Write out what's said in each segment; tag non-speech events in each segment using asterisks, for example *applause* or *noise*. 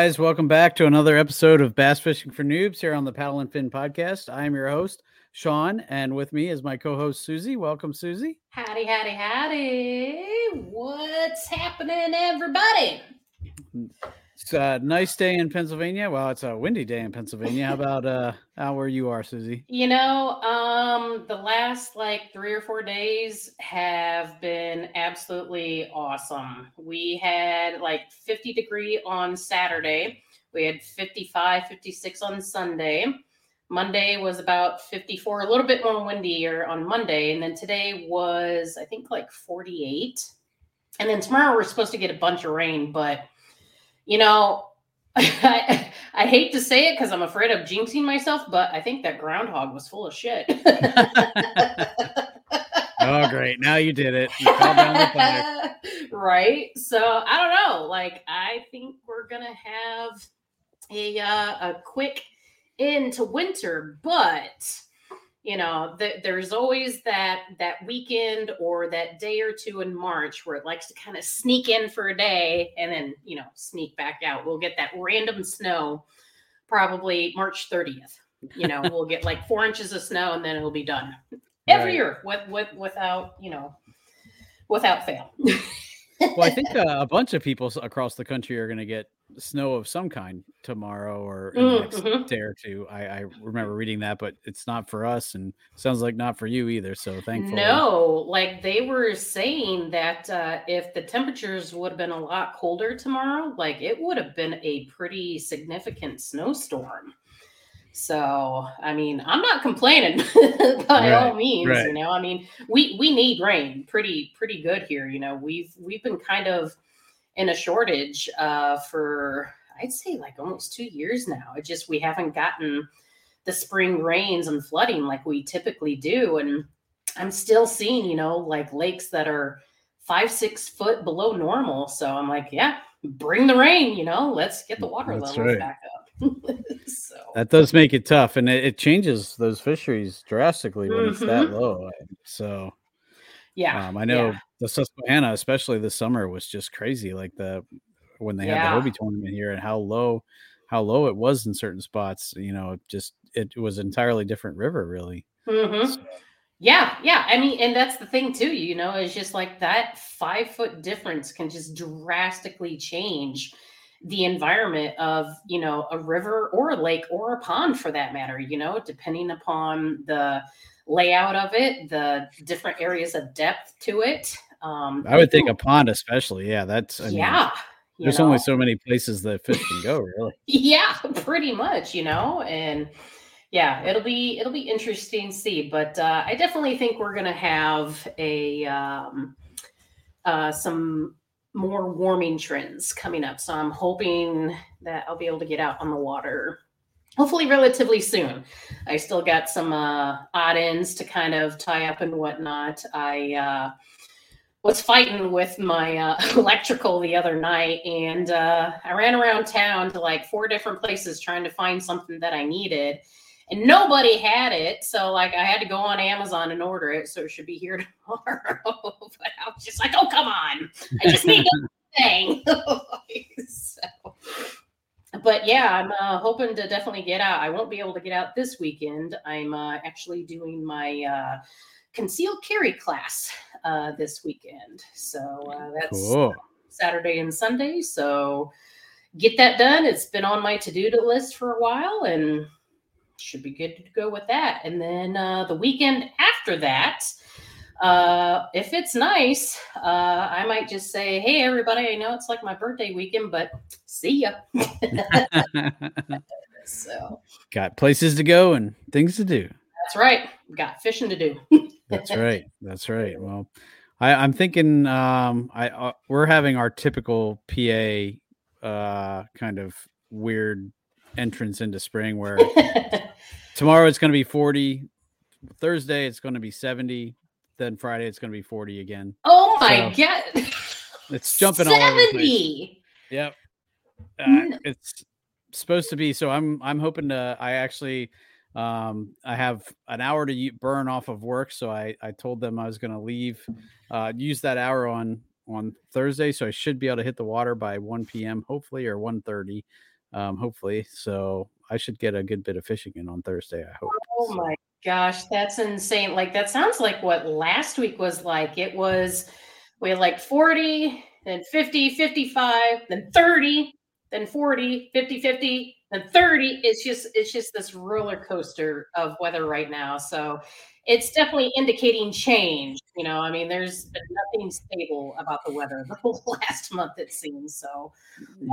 Guys, welcome back to another episode of Bass Fishing for Noobs here on the Paddle and Fin podcast. I am your host, Sean, and with me is my co host, Susie. Welcome, Susie. Howdy, howdy, howdy. What's happening, everybody? It's a nice day in Pennsylvania. Well, it's a windy day in Pennsylvania. How about uh how where you are, Susie? You know, um, the last like three or four days have been absolutely awesome. We had like 50 degree on Saturday. We had 55, 56 on Sunday. Monday was about 54, a little bit more windier on Monday. And then today was, I think, like 48. And then tomorrow we're supposed to get a bunch of rain, but you know, I, *laughs* I hate to say it because I'm afraid of jinxing myself, but I think that groundhog was full of shit. *laughs* oh, great. Now you did it. You *laughs* right. So I don't know. Like, I think we're going to have a, uh, a quick end to winter, but you know th- there's always that that weekend or that day or two in march where it likes to kind of sneak in for a day and then you know sneak back out. We'll get that random snow probably march 30th you know we'll get like four inches of snow and then it'll be done. Every right. year with, with without you know without fail. *laughs* Well i think uh, a bunch of people across the country are going to get snow of some kind tomorrow or in the next mm-hmm. day or two. I, I, remember reading that, but it's not for us and sounds like not for you either. So thankfully. No, like they were saying that uh, if the temperatures would have been a lot colder tomorrow, like it would have been a pretty significant snowstorm. So, I mean, I'm not complaining *laughs* by right, all means, right. you know. I mean, we we need rain pretty pretty good here, you know. We've we've been kind of in a shortage uh, for I'd say like almost two years now. It just we haven't gotten the spring rains and flooding like we typically do, and I'm still seeing you know like lakes that are five six foot below normal. So I'm like, yeah, bring the rain. You know, let's get the water That's levels right. back up. *laughs* so that does make it tough, and it, it changes those fisheries drastically when mm-hmm. it's that mm-hmm. low. So yeah, um, I know. Yeah the Susquehanna, especially this summer, was just crazy. Like the when they Yeah. had the Hobie tournament here and how low how low it was in certain spots. You know, just it was entirely different river, really. Mhm. So, Yeah, yeah. I mean, and that's the thing too, you know, it's just like that five foot difference can just drastically change the environment of, you know, a river or a lake or a pond for that matter, you know, depending upon the layout of it, the different areas of depth to it. Um, I would think a pond, especially. Yeah, that's I yeah. you There's only so many places that fish can go, really. *laughs* yeah pretty much you know and yeah it'll be it'll be interesting to see but uh, i definitely think we're gonna have a um, uh, some more warming trends coming up so i'm hoping that i'll be able to get out on the water hopefully relatively soon i still got some uh, odd ends to kind of tie up and whatnot i uh, was fighting with my uh, *laughs* electrical the other night and uh, i ran around town to like four different places trying to find something that i needed and nobody had it so like i had to go on amazon and order it so it should be here *laughs* tomorrow but i was just like oh come on. I just need the *laughs* thing. So but yeah i'm uh, hoping to definitely get out. I won't be able to get out this weekend. I'm uh, actually doing my uh, concealed carry class uh, this weekend. So uh, that's Cool. Saturday and Sunday. So get that done. It's been on my to do list for a while and should be good to go with that. And then uh, the weekend after that, uh, if it's nice, uh, I might just say, Hey, everybody, I know it's like my birthday weekend, but see ya. *laughs* so Got places to go and things to do. that's right. Got fishing to do. *laughs* That's right. That's right. Well, I, I'm thinking um, I uh, we're having our typical PA uh, kind of weird entrance into spring where *laughs* tomorrow it's going to be 40, Thursday it's going to be 70, then Friday it's going to be 40 again. oh my So, God. It's jumping all over the place. 70. Yep. Uh, it's supposed to be. So I'm I'm hoping to. I actually um I have an hour to burn off of work. So I I told them I was going to leave, uh, use that hour on on Thursday. So I should be able to hit the water by 1 p.m. hopefully or 1:30, um, hopefully. So I should get a good bit of fishing in on Thursday. I hope. Oh my gosh, that's insane. Like that sounds like what last week was like. It was we had like 40, then 50, 55, then 30, then 40, 50, 50, then 30. It's just it's just this roller coaster of weather right now. So it's definitely indicating change. You know, I mean, there's been nothing stable about the weather *laughs* the whole last month, it seems. So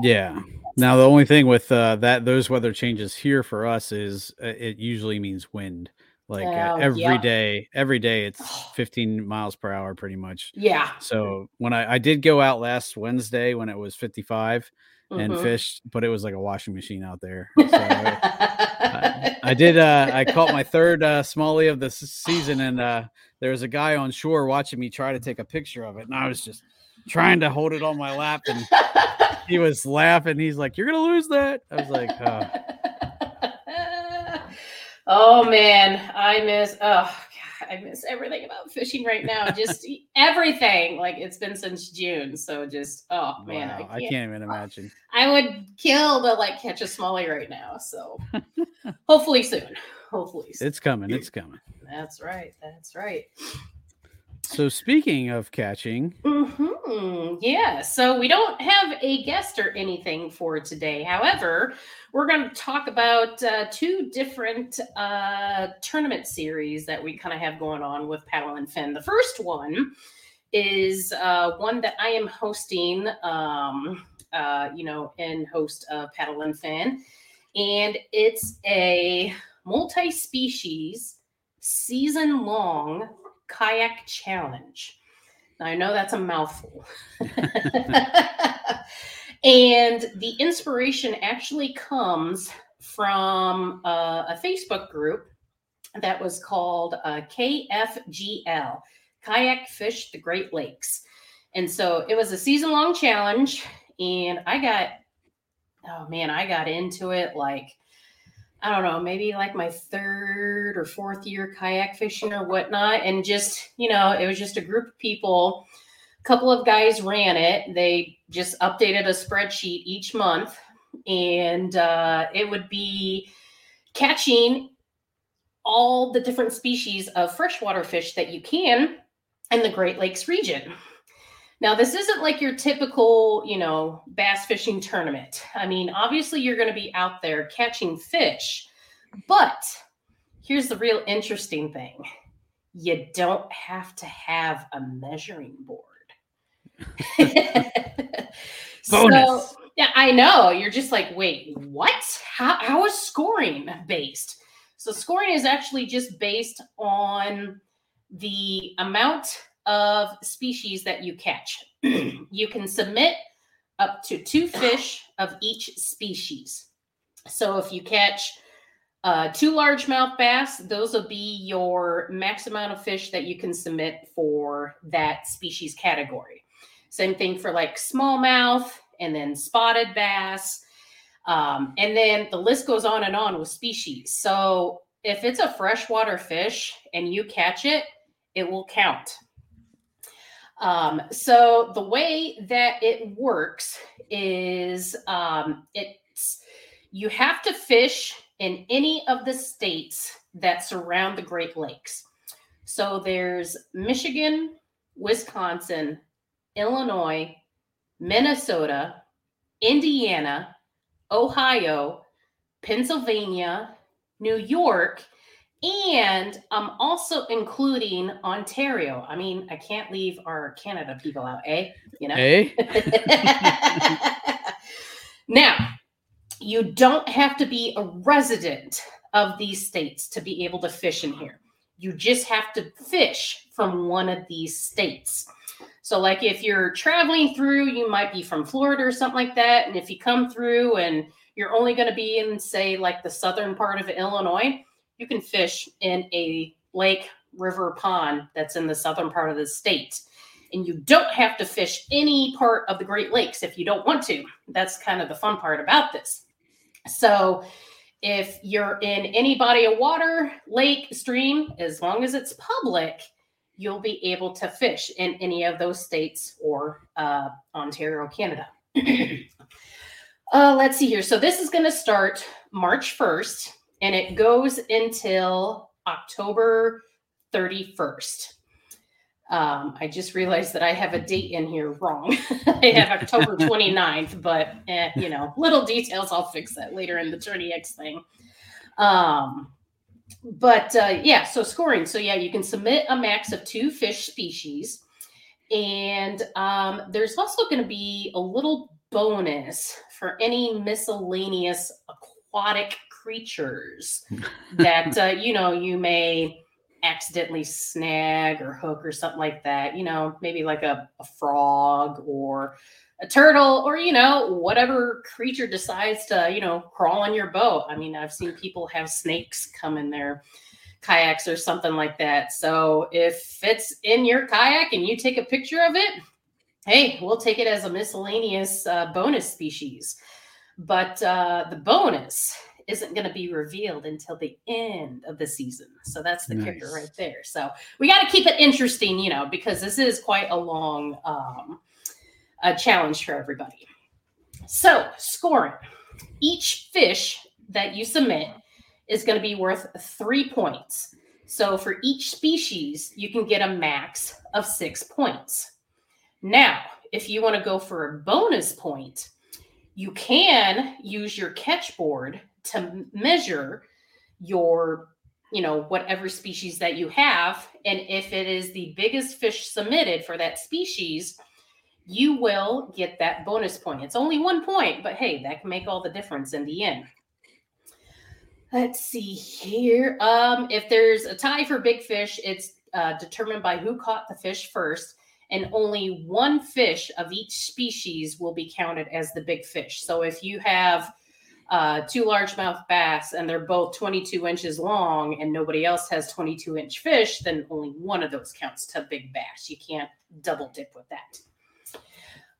Yeah. Now the only thing with uh, that those weather changes here for us is uh, it usually means wind. Like uh, Oh, every yeah. day, every day it's 15 miles per hour, pretty much. yeah. So when I, I did go out last Wednesday when it was 55 and Mhm. fished, but it was like a washing machine out there. *laughs* So I, I did. Uh, I caught my third uh, smallie of the season, and uh, there was a guy on shore watching me try to take a picture of it, and I was just trying to hold it on my lap, and he was laughing. He's like, "You're gonna lose that." I was like, oh. *laughs* oh man, I miss oh I miss everything about fishing right now. Just everything. Like it's been since June. So just oh man, wow, I can't, even imagine." I would kill to like catch a smallie right now. So hopefully soon. Hopefully *laughs* soon. It's coming. It's coming. That's right. That's right. So speaking of catching, hmm Yeah. So we don't have a guest or anything for today. However, we're going to talk about uh, two different uh, tournament series that we kind of have going on with Paddle and Fin. The first one is uh, one that I am hosting, um, uh, you know, and host of Paddle and Fin. And it's a multi species, season long kayak challenge. Now, I know that's a mouthful. *laughs* and the inspiration actually comes from uh, a Facebook group that was called uh, KFGL Kayak Fish the Great Lakes. And so it was a season long challenge. And I got, oh man, I got into it like, I don't know, maybe like my third or fourth year kayak fishing or whatnot. And just, you know, it was just a group of people A couple of guys ran it. They just updated a spreadsheet each month, and uh, it would be catching all the different species of freshwater fish that you can in the Great Lakes region. Now, this isn't like your typical, you know, bass fishing tournament. I mean, obviously, you're going to be out there catching fish, but here's the real interesting thing you don't have to have a measuring board. *laughs* so, yeah, I know. You're just like, wait, what? How, how is scoring based? So, scoring is actually just based on the amount of species that you catch. *clears throat* you can submit up to two fish of each species. So if you catch uh, two largemouth bass, those will be your max amount of fish that you can submit for that species category. Same thing for like smallmouth and then spotted bass. Um, and then the list goes on and on with species. So if it's a freshwater fish and you catch it, it will count. Um, so the way that it works is um, it's you have to fish in any of the states that surround the Great Lakes. So there's Michigan, Wisconsin, Illinois, Minnesota, Indiana, Ohio, Pennsylvania, New York, and I'm also including Ontario. I mean, I can't leave our Canada people out, eh? You know? Eh? *laughs* now, you don't have to be a resident of these states to be able to fish in here. You just have to fish from one of these states. So, like if you're traveling through, you might be from Florida or something like that. And if you come through and you're only going to be in, say, like the southern part of Illinois, you can fish in a lake, river, pond that's in the southern part of the state. And you don't have to fish any part of the Great Lakes if you don't want to. That's kind of the fun part about this. So, if you're in any body of water, lake, stream, as long as it's public, you'll be able to fish in any of those states or uh, Ontario, Canada. *clears throat* uh, let's see here. So, this is going to start March 1st and it goes until October 31st. Um, I just realized that I have a date in here wrong. *laughs* I have October *laughs* 29th, but eh, you know, little details, I'll fix that later in the Tourney X thing. Um, but uh, yeah, so scoring. So yeah, you can submit a max of two fish species. And um, there's also going to be a little bonus for any miscellaneous aquatic creatures *laughs* that uh, you know you may accidentally snag or hook or something like that you know maybe like a, a frog or a turtle or you know whatever creature decides to you know crawl on your boat. I mean i've seen people have snakes come in their kayaks or something like that. So if it's in your kayak and you take a picture of it hey we'll take it as a miscellaneous uh, bonus species. But uh, the bonus isn't going to be revealed until the end of the season. So that's the nice. kicker right there. So we got to keep it interesting, you know, because this is quite a long um, a challenge for everybody. So scoring each fish that you submit is going to be worth three points. So for each species, you can get a max of six points. Now, if you want to go for a bonus point, you can use your catch board to measure your you know whatever species that you have and if it is the biggest fish submitted for that species you will get that bonus point. It's only one point but hey that can make all the difference in the end. Let's see here. Um if there's a tie for big fish it's uh, determined by who caught the fish first and only one fish of each species will be counted as the big fish. So if you have uh, two largemouth bass and they're both 22 inches long and nobody else has 22 inch fish, then only one of those counts to big bass. You can't double dip with that.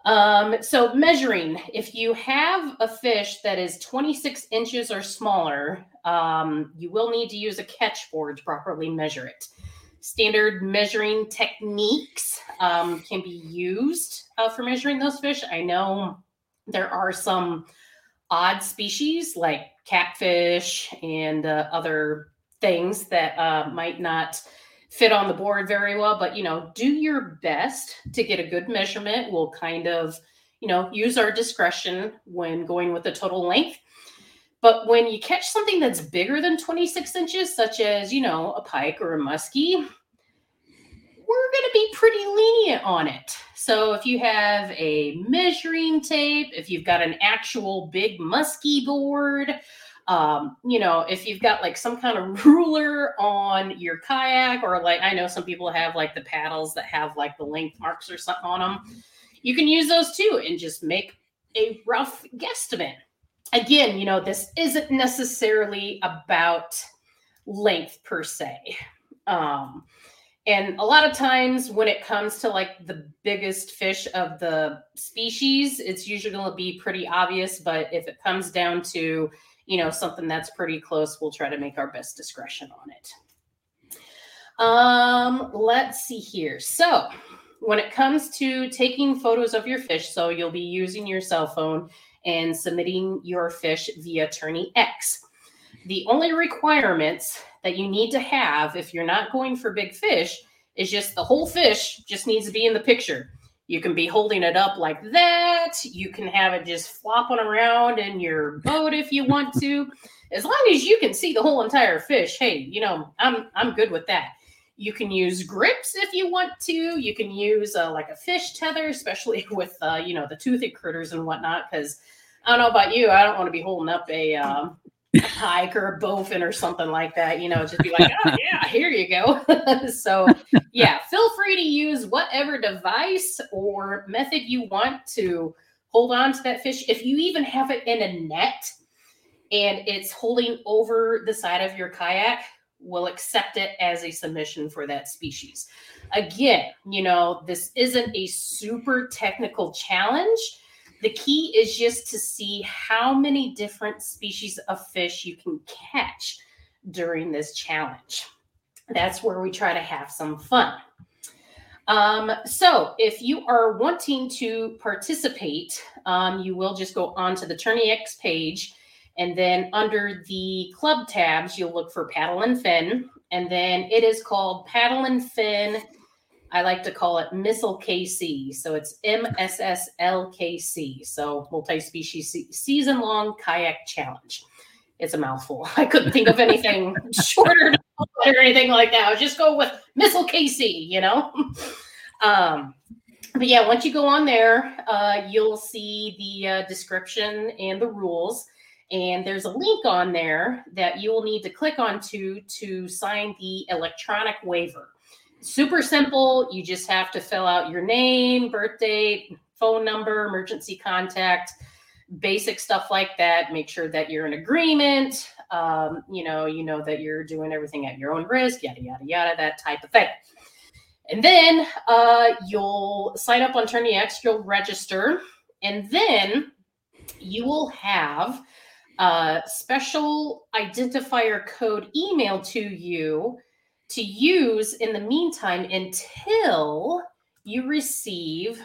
Um, so measuring, if you have a fish that is 26 inches or smaller, um, you will need to use a catch board to properly measure it. standard measuring techniques um, can be used uh, for measuring those fish. I know there are some odd species like catfish and uh, other things that uh, might not fit on the board very well but you know do your best to get a good measurement. We'll kind of you know use our discretion when going with the total length. But when you catch something that's bigger than 26 inches such as you know a pike or a muskie we're going to be pretty lenient on it so if you have a measuring tape if you've got an actual big muskie board um, you know, if you've got like some kind of *laughs* ruler on your kayak, or like I know some people have like the paddles that have like the length marks or something on them, you can use those too and just make a rough guesstimate. Again, you know, this isn't necessarily about length per se. Um, and a lot of times when it comes to like the biggest fish of the species, it's usually going to be pretty obvious. But if it comes down to you know, something that's pretty close, we'll try to make our best discretion on it. Um, let's see here. So, when it comes to taking photos of your fish, so you'll be using your cell phone and submitting your fish via Tourney X. The only requirements that you need to have if you're not going for big fish is just the whole fish just needs to be in the picture. You can be holding it up like that. You can have it just flopping around in your boat if you want to. As long as you can see the whole entire fish, hey, you know, I'm I'm good with that. You can use grips if you want to. You can use uh, like a fish tether, especially *laughs* with uh, you know the toothed critters and whatnot. Because I don't know about you, I don't want to be holding up a um, *laughs* pike or a bowfin or something like that, you know, just be like, oh, *laughs* yeah, here you go. *laughs* so, yeah, feel free to use whatever device or method you want to hold on to that fish. If you even have it in a net and it's holding over the side of your kayak, we'll accept it as a submission for that species. Again, you know, this isn't a super technical challenge the key is just to see how many different species of fish you can catch during this challenge. That's where we try to have some fun. Um, so if you are wanting to participate, um, you will just go onto the Tourney X page and then under the club tabs, you'll look for paddle and fin. And then it is called paddle and fin I like to call it Missile KC. So it's MSSLKC. So multi species season long kayak challenge. It's a mouthful. *laughs* I couldn't think of anything *laughs* shorter or anything like that. I would just go with Missile KC, you know? um, but yeah, once you go on there, uh, you'll see the uh, description and the rules. And there's a link on there that you will need to click onto to sign the electronic waiver super simple. You just have to fill out your name, birth date, phone number, emergency contact, basic stuff like that. Make sure that you're in agreement. Um, you know, you know that you're doing everything at your own risk, yada yada yada, that type of thing. And then uh, you'll sign up on Tourney X, you'll register, and then you will have a special identifier code emailed to you to use in the meantime until you receive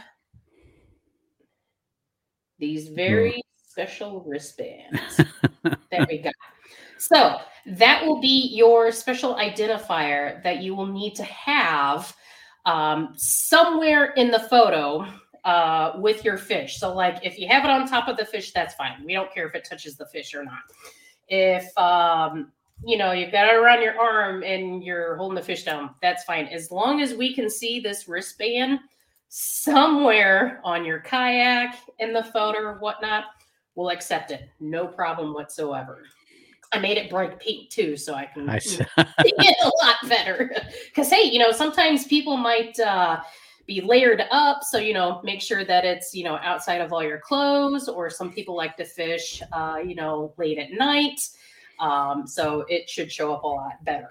these very mm. special wristbands. *laughs* there we go. So that will be your special identifier that you will need to have um, somewhere in the photo uh, with your fish. So, like if you have it on top of the fish, that's fine. We don't care if it touches the fish or not. If um, you know, you've got it around your arm and you're holding the fish down. That's fine. As long as we can see this wristband somewhere on your kayak in the photo or whatnot, we'll accept it. No problem whatsoever. I made it bright pink too, so I can see *laughs* it a lot better. Because hey, you know, sometimes people might uh, be layered up, so you know, make sure that it's you know outside of all your clothes. Or some people like to fish, uh, you know, late at night. Um, so it should show up a lot better.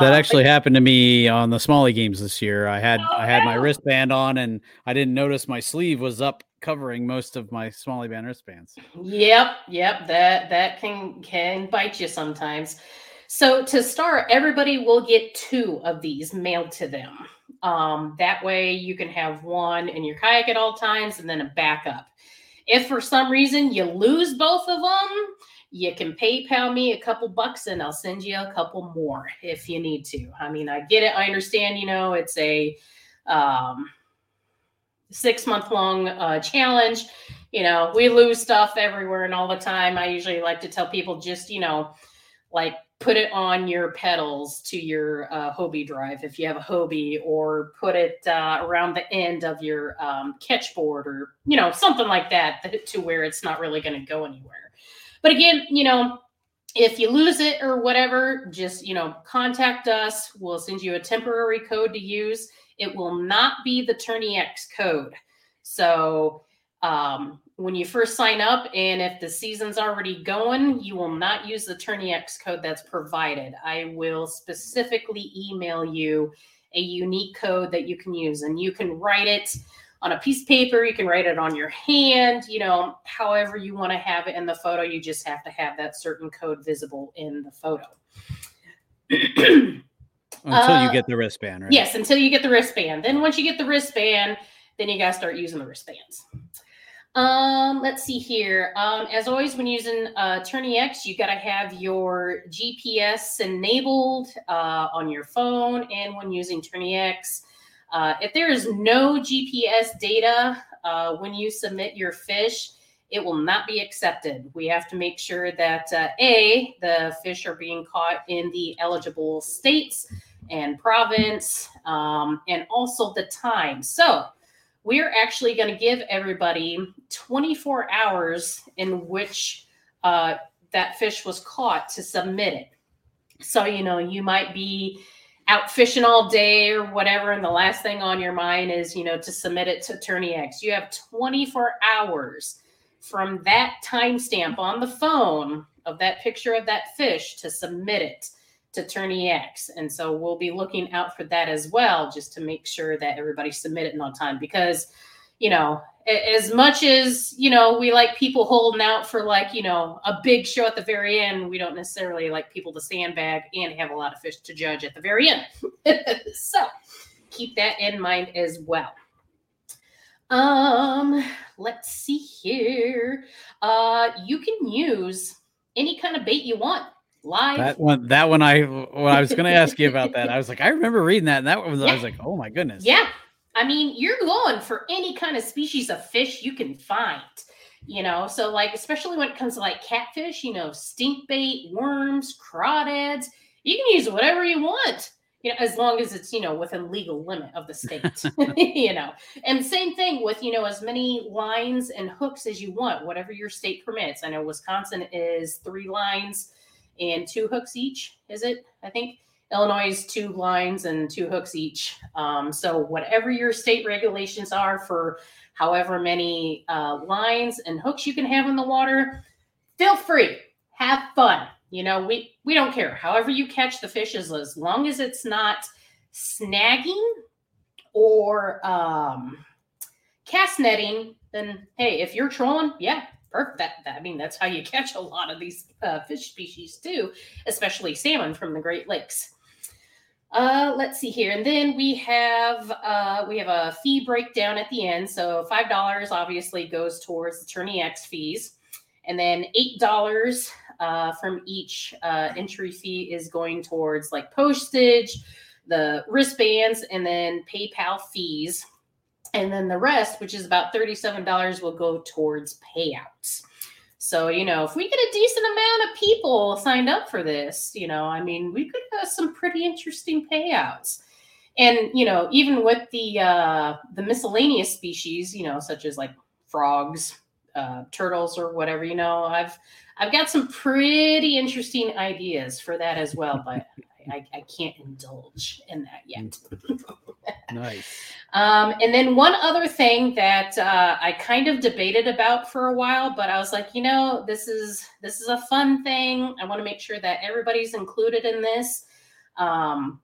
That uh, actually but, happened to me on the Smallie games this year. I had oh, I had yeah. my wristband on and I didn't notice my sleeve was up covering most of my Smallie band wristbands. Yep, yep, that that can can bite you sometimes. So to start, everybody will get two of these mailed to them. Um, that way you can have one in your kayak at all times and then a backup. If for some reason you lose both of them, you can PayPal me a couple bucks and I'll send you a couple more if you need to. I mean, I get it. I understand, you know, it's a um, six month long uh, challenge. You know, we lose stuff everywhere and all the time. I usually like to tell people just, you know, like put it on your pedals to your uh, Hobie drive if you have a Hobie, or put it uh, around the end of your um, catchboard, or you know something like that, to where it's not really going to go anywhere. But again, you know, if you lose it or whatever, just you know contact us. We'll send you a temporary code to use. It will not be the Tourney X code. So um, when you first sign up and if the season's already going, you will not use the Tourney X code that's provided. I will specifically email you a unique code that you can use and you can write it on a piece of paper, you can write it on your hand, you know, however you want to have it in the photo, you just have to have that certain code visible in the photo. *clears throat* until uh, you get the wristband, right? Yes, until you get the wristband. Then once you get the wristband, then you got to start using the wristbands. Um, let's see here. Um, as always, when using uh, Tourney X, you got to have your GPS enabled uh, on your phone, and when using Tourney X, uh, if there is no GPS data uh, when you submit your fish, it will not be accepted. We have to make sure that uh, a the fish are being caught in the eligible states and province, um, and also the time. So we're actually going to give everybody 24 hours in which uh, that fish was caught to submit it. So, you know, you might be out fishing all day or whatever, and the last thing on your mind is, you know, to submit it to Tourney X. You have 24 hours from that timestamp on the phone of that picture of that fish to submit it to Tourney X. And so we'll be looking out for that as well, just to make sure that everybody everybody's submitting on time. Because, you know, as much as, you know, we like people holding out for like, you know, a big show at the very end, we don't necessarily like people to sandbag and have a lot of fish to judge at the very end. *laughs* so keep that in mind as well. Um, let's see here. Uh, you can use any kind of bait you want live. That one, that one, I well, I was going to ask you about that. I was like, I remember reading that, and that was, yeah. I was like, oh my goodness. Yeah, I mean, you're going for any kind of species of fish you can find. You know, so like especially when it comes to like catfish, you know, stink bait, worms, crawdads, you can use whatever you want you know, as long as it's, you know, within legal limit of the state, *laughs* *laughs* you know. And same thing with, you know, as many lines and hooks as you want, whatever your state permits. I know Wisconsin is three lines and two hooks each, is it? I think Illinois is two lines and two hooks each. Um, so whatever your state regulations are for however many uh, lines and hooks you can have in the water, feel free, have fun. You know, we we don't care. However you catch the fishes, as long as it's not snagging or um, cast netting, then hey, if you're trolling, yeah, perfect. That, that, I mean, that's how you *laughs* catch a lot of these uh, fish species too, especially salmon from the Great Lakes. Uh, let's see here, and then we have uh, we have a fee breakdown at the end. So five dollars obviously goes towards the Tourney X fees, and then eight dollars uh, from each uh, entry fee is going towards like postage, the wristbands, and then PayPal fees and then the rest, which is about $37, will go towards payouts. So, you know, if we get a decent amount of people signed up for this, you know, I mean, we could have some pretty interesting payouts. And, you know, even with the uh the miscellaneous species, you know, such as like frogs, uh, turtles or whatever, you know, I've I've got some pretty interesting ideas for that as well, but I, I can't indulge in that yet. *laughs* nice. Um, and then one other thing that uh, I kind of debated about for a while, but I was like, you know, this is this is a fun thing. I want to make sure that everybody's included in this. Um,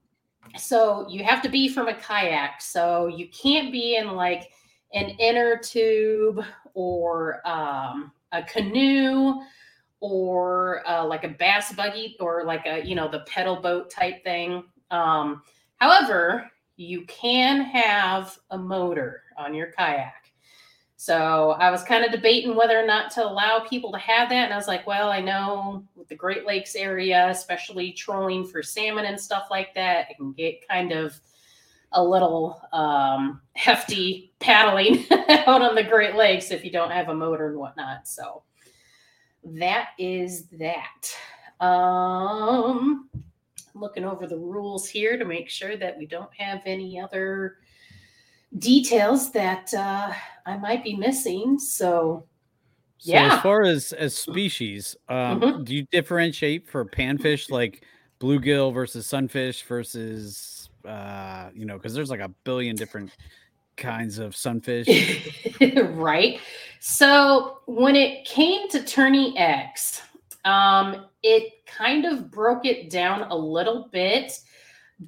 so you have to be from a kayak. So you can't be in like an inner tube or um, a canoe or uh, like a bass buggy or like a you know the pedal boat type thing. Um, however, you can have a motor on your kayak. So I was kind of debating whether or not to allow people to have that. And I was like, well, I know with the Great Lakes area, especially trolling for salmon and stuff like that, it can get kind of a little um, hefty paddling *laughs* out on the Great Lakes if you don't have a motor and whatnot. So that is that. Um, looking over the rules here to make sure that we don't have any other details that uh, I might be missing. So, So yeah. as far as as species, um, Mhm. do you differentiate for panfish like bluegill versus sunfish versus uh, you know, because there's like a billion different kinds of sunfish. *laughs* right. So when it came to Tourney X, um, it kind of broke it down a little bit,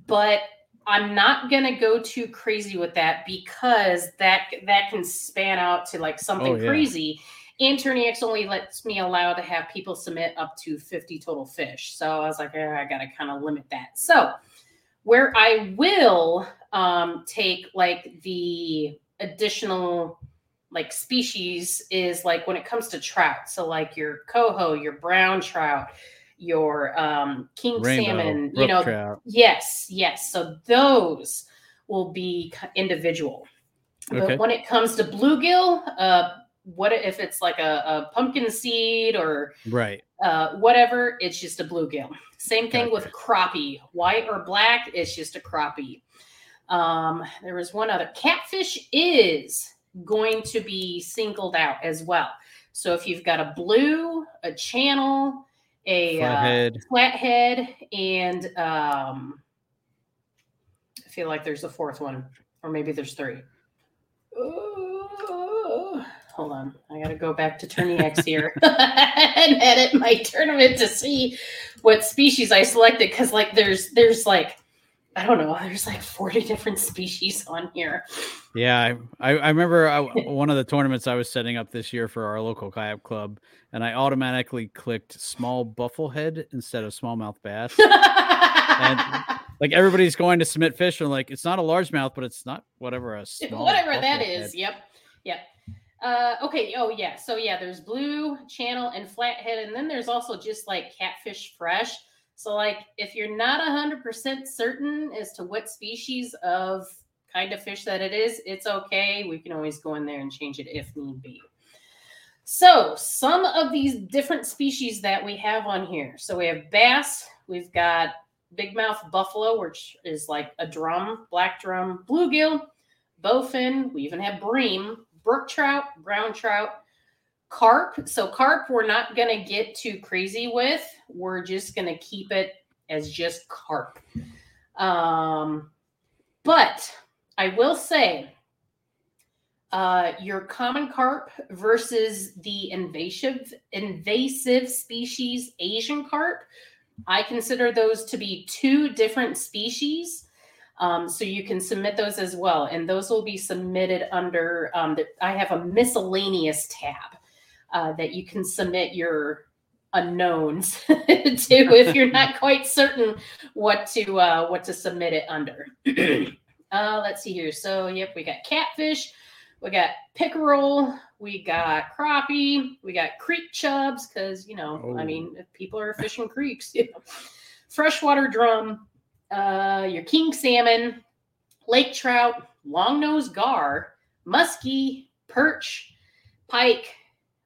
but I'm not gonna go too crazy with that because that that can span out to like something Oh, yeah. crazy. And Tourney X only lets me allow to have people submit up to 50 total fish. So I was like, eh, I gotta kind of limit that. So where I will um, take like the additional like species is like when it comes to trout. So like your coho, your brown trout, your um, king Rainbow, salmon, you know, trout. yes, yes. So those will be individual. Okay. But when it comes to bluegill, uh, what if it's like a, a pumpkin seed or Right. uh, whatever, it's just a bluegill. Same thing with Gotcha. crappie, white or black, it's just a crappie. Um, there was one other. Catfish is going to be singled out as well. So if you've got a blue, a channel, a uh, Flathead. flathead, and um, I feel like there's a fourth one, or maybe there's three. Uh, hold on, I gotta go back to Tourney X here *laughs* and edit my tournament to see what species I selected because, like, there's there's like I don't know, there's like 40 different species on here. Yeah, I, I remember I, one of the tournaments I was setting up this year for our local kayak club, and I automatically clicked small bufflehead instead of smallmouth bass. *laughs* like everybody's going to submit fish, and like it's not a largemouth, but it's not whatever a small whatever that is. Yep. Yep. Uh, okay. Oh, yeah. So, yeah, there's blue, channel, and flathead. And then there's also just like catfish fresh. So, like, if you're not 100% certain as to what species of kind of fish that it is, it's okay. We can always go in there and change it if need be. So, some of these different species that we have on here. So, we have bass, we've got big mouth buffalo, which is like a drum, black drum, bluegill, bowfin. We even have bream, brook trout, brown trout, carp. So carp, we're not going to get too crazy with. We're just going to keep it as just carp. Um, but I will say, uh, your common carp versus the invasive invasive species Asian carp, I consider those to be two different species. Um, so you can submit those as well, and those will be submitted under. Um, the, I have a miscellaneous tab uh, that you can submit your unknowns *laughs* to if you're not *laughs* quite certain what to uh, what to submit it under. *clears throat* uh, let's see here. So yep, we got catfish, we got pickerel, we got crappie, we got creek chubs because you know I Oh. mean if people are fishing creeks, you know. freshwater drum, uh, your king salmon, lake trout, long-nosed gar, muskie, perch, pike.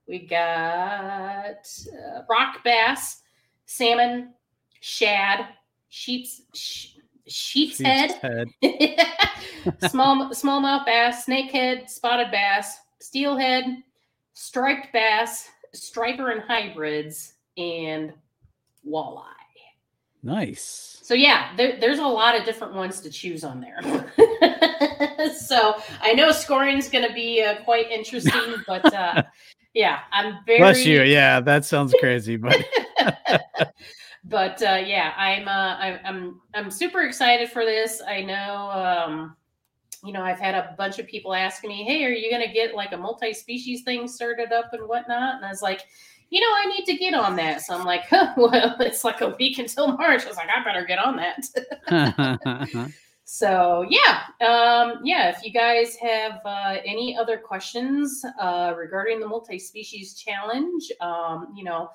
We got uh, rock bass, salmon, shad, sheep's sh- sheep's, Sheep's head, head. *laughs* small smallmouth bass, snakehead, spotted bass, steelhead, striped bass, striper and hybrids, and walleye. Nice. So yeah, there, there's a lot of different ones to choose on there. *laughs* so I know scoring is going to be uh, quite interesting, but uh, *laughs* yeah, I'm very Bless you. Yeah, that sounds crazy, *laughs* but *laughs* but uh, yeah, I'm, uh, I'm I'm I'm super excited for this. I know, um, you know, I've had a bunch of people asking me, "Hey, are you going to get like a multi-species thing started up and whatnot?" And I was like, you know, I need to get on that. So I'm like, huh, *laughs* well, it's like a week until March. I was like, I better get on that. So yeah, um, yeah. If you guys have uh, any other questions uh, regarding the multi-species challenge, um, you know,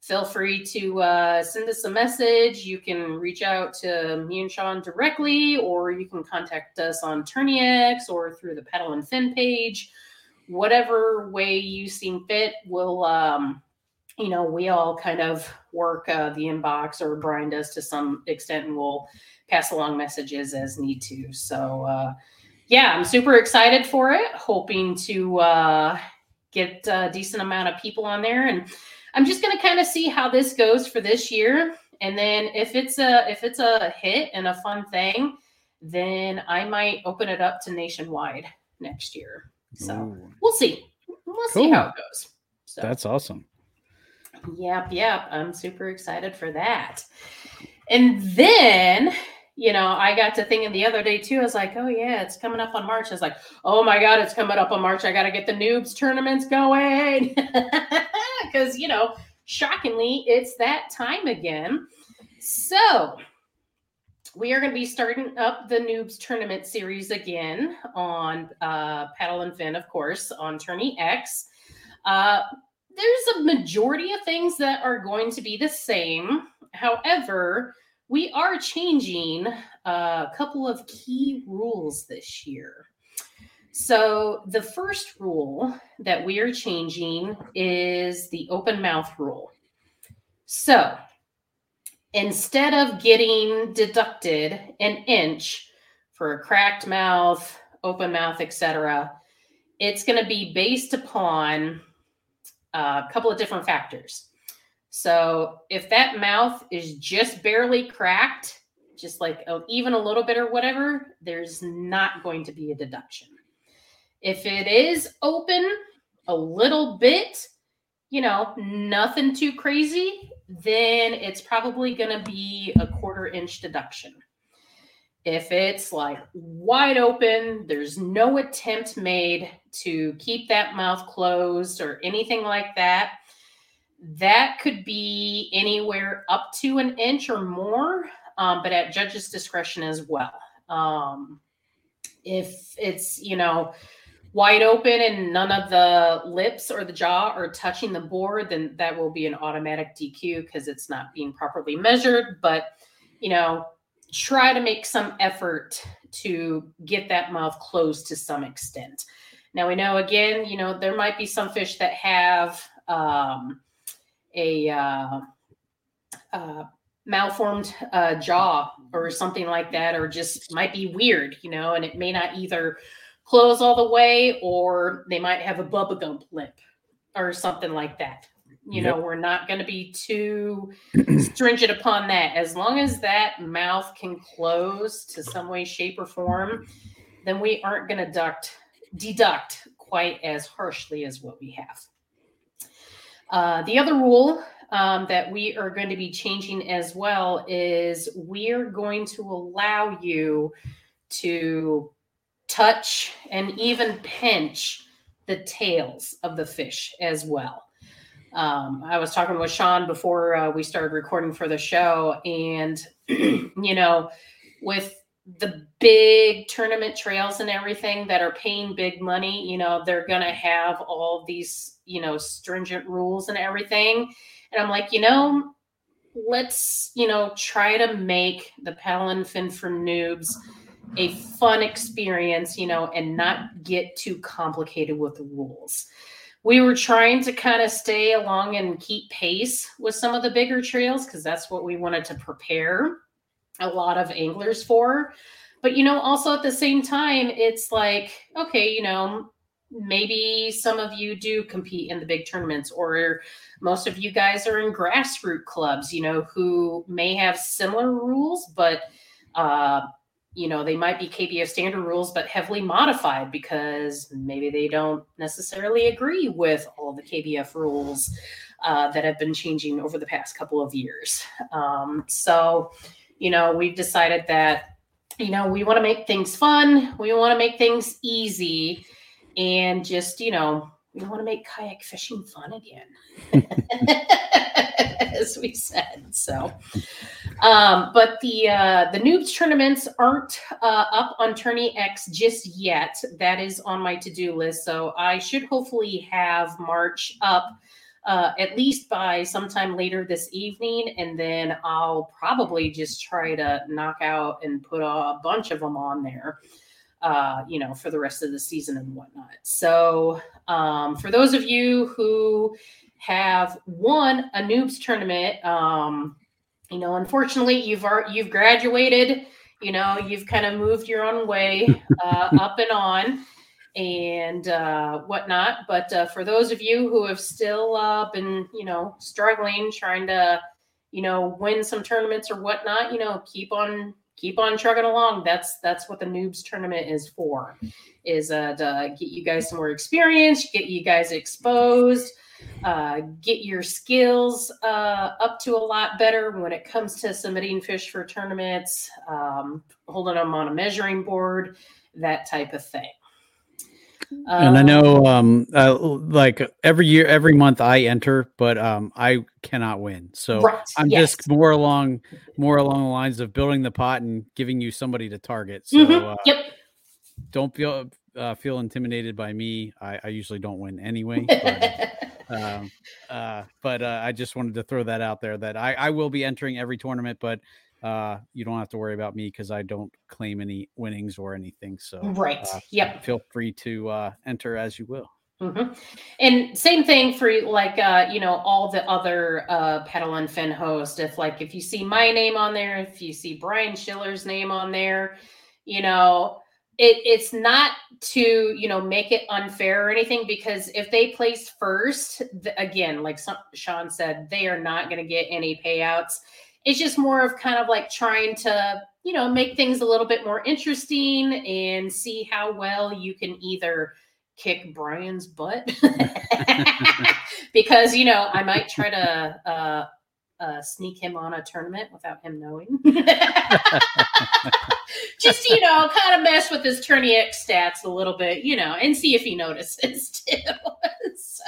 feel free to uh, send us a message. You can reach out to me and Sean directly, or you can contact us on TourneyX or through the Paddle and Fin page. Whatever way you seem fit, we'll um, you know, we all kind of work uh, the inbox or Brian does to some extent and we'll pass along messages as need to. So, uh, yeah, I'm super excited for it, hoping to uh, get a decent amount of people on there. And I'm just going to kind of see how this goes for this year. And then if it's a if it's a hit and a fun thing, then I might open it up to nationwide next year. So Ooh. we'll see. We'll cool. see how it goes. So. That's awesome. Yep, yep. I'm super excited for that. And then, you know, I got to thinking the other day too. I was like, oh, yeah, it's coming up on March. I was like, oh my God, it's coming up on March. I got to get the noobs tournaments going. *laughs* Because, you know, shockingly, it's that time again. So, we are going to be starting up the noobs tournament series again on uh, paddle and fin of course on tourney x uh, there's a majority of things that are going to be the same. However, we are changing a couple of key rules this year. So, the first rule that we are changing is the open mouth rule. So, instead of getting deducted an inch for a cracked mouth, open mouth, etc., it's going to be based upon uh, a couple of different factors. So if that mouth is just barely cracked, just like a, even a little bit or whatever, there's not going to be a deduction. If it is open a little bit, you know, nothing too crazy, then it's probably going to be a quarter inch deduction. If it's like wide open, there's no attempt made to keep that mouth closed or anything like that, that could be anywhere up to an inch or more, um, but at judge's discretion as well. Um, if it's, you know, wide open and none of the lips or the jaw are touching the board, then that will be an automatic DQ because it's not being properly measured. But, you know, try to make some effort to get that mouth closed to some extent. Now we know again, you know, there might be some fish that have um, a uh, uh, malformed uh, jaw or something like that, or just might be weird, you know, and it may not either close all the way or they might have a bubba gump lip or something like that. You yep. know, we're not going to be too stringent upon that. As long as that mouth can close to some way, shape, or form, then we aren't going to deduct quite as harshly as what we have. Uh, the other rule um, that we are going to be changing as well is we are going to allow you to touch and even pinch the tails of the fish as well. Um, I was talking with Sean before uh, we started recording for the show, and *clears throat* you know, with the big tournament trails and everything that are paying big money, you know, they're going to have all these, you know, stringent rules and everything. And I'm like, you know, let's, you know, try to make the paddle and fin for noobs a fun experience, you know, and not get too complicated with the rules. We were trying to kind of stay along and keep pace with some of the bigger trails because that's what we wanted to prepare a lot of anglers for. But you know, also at the same time, it's like, okay, you know, maybe some of you do compete in the big tournaments, or most of you guys are in grassroots clubs, you know, who may have similar rules, but uh, you know, they might be KBF standard rules, but heavily modified because maybe they don't necessarily agree with all the KBF rules uh, that have been changing over the past couple of years. Um, so, you know, we've decided that, you know, we want to make things fun, we want to make things easy, and just, you know, we want to make kayak fishing fun again, *laughs* as we said. So, um, but the uh, the noobs tournaments aren't uh, up on Tourney X just yet. That is on my to do list. So I should hopefully have March up. Uh, at least by sometime later this evening, and then I'll probably just try to knock out and put a bunch of them on there uh, you know, for the rest of the season and whatnot. So, um, for those of you who have won a noobs tournament, um, you know, unfortunately, you've you've graduated. You know, you've kind of moved your own way *laughs* uh, up and on and uh, whatnot. But uh, for those of you who have still uh, been, you know, struggling, trying to, you know, win some tournaments or whatnot, you know, keep on keep on trucking along. That's that's what the noobs tournament is for, is uh, to get you guys some more experience, get you guys exposed, uh, get your skills uh, up to a lot better when it comes to submitting fish for tournaments, um, holding them on a measuring board, that type of thing and I know, um, uh, like every year, every month I enter, but um, I cannot win. So right. I'm yes. just more along, more along the lines of building the pot and giving you somebody to target. So, mm-hmm. uh, yep. Don't feel uh, feel intimidated by me. I, I usually don't win anyway. *laughs* But, um, uh, but uh, I just wanted to throw that out there that I, I will be entering every tournament, but uh, you don't have to worry about me because I don't claim any winnings or anything. So right, uh, yep. Feel free to uh, enter as you will. Mm-hmm. And same thing for like uh, you know all the other uh, paddle and fin host. If like if you see my name on there, if you see Brian Schiller's name on there, you know it, it's not to you know make it unfair or anything because if they place first, the, again, like some, Sean said, they are not going to get any payouts it's just more of kind of like trying to you know make things a little bit more interesting and see how well you can either kick brian's butt *laughs* because you know i might try to uh, uh, sneak him on a tournament without him knowing. *laughs* Just, you know, kind of mess with his tourney X stats a little bit, you know, and see if he notices too. *laughs* so,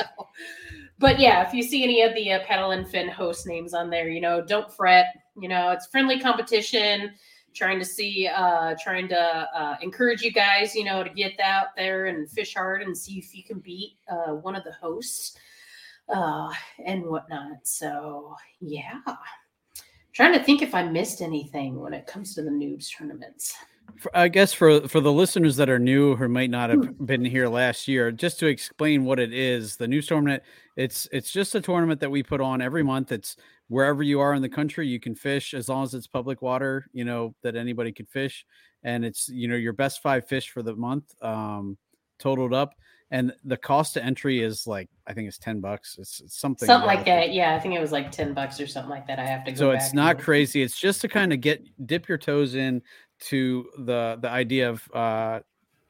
but yeah, if you see any of the uh, paddle and fin host names on there, you know, don't fret. You know, it's friendly competition. Trying to see, uh, trying to uh, encourage you guys, you know, to get out there and fish hard and see if you can beat uh, one of the hosts uh, and whatnot. So yeah, trying to think if I missed anything when it comes to the noobs tournaments. I guess for for the listeners that are new who might not have hmm. been here last year, just to explain what it is, the new tournament it's it's just a tournament that we put on every month. It's wherever you are in the country, you can fish as long as it's public water, you know that anybody could fish, and it's you know your best five fish for the month, um, totaled up, and the cost to entry is like I think it's ten bucks. It's, it's something something like that. Yeah, I think it was like ten bucks or something like that. I have to go. So it's not crazy. It's just to kind of get dip your toes in to the the idea of uh,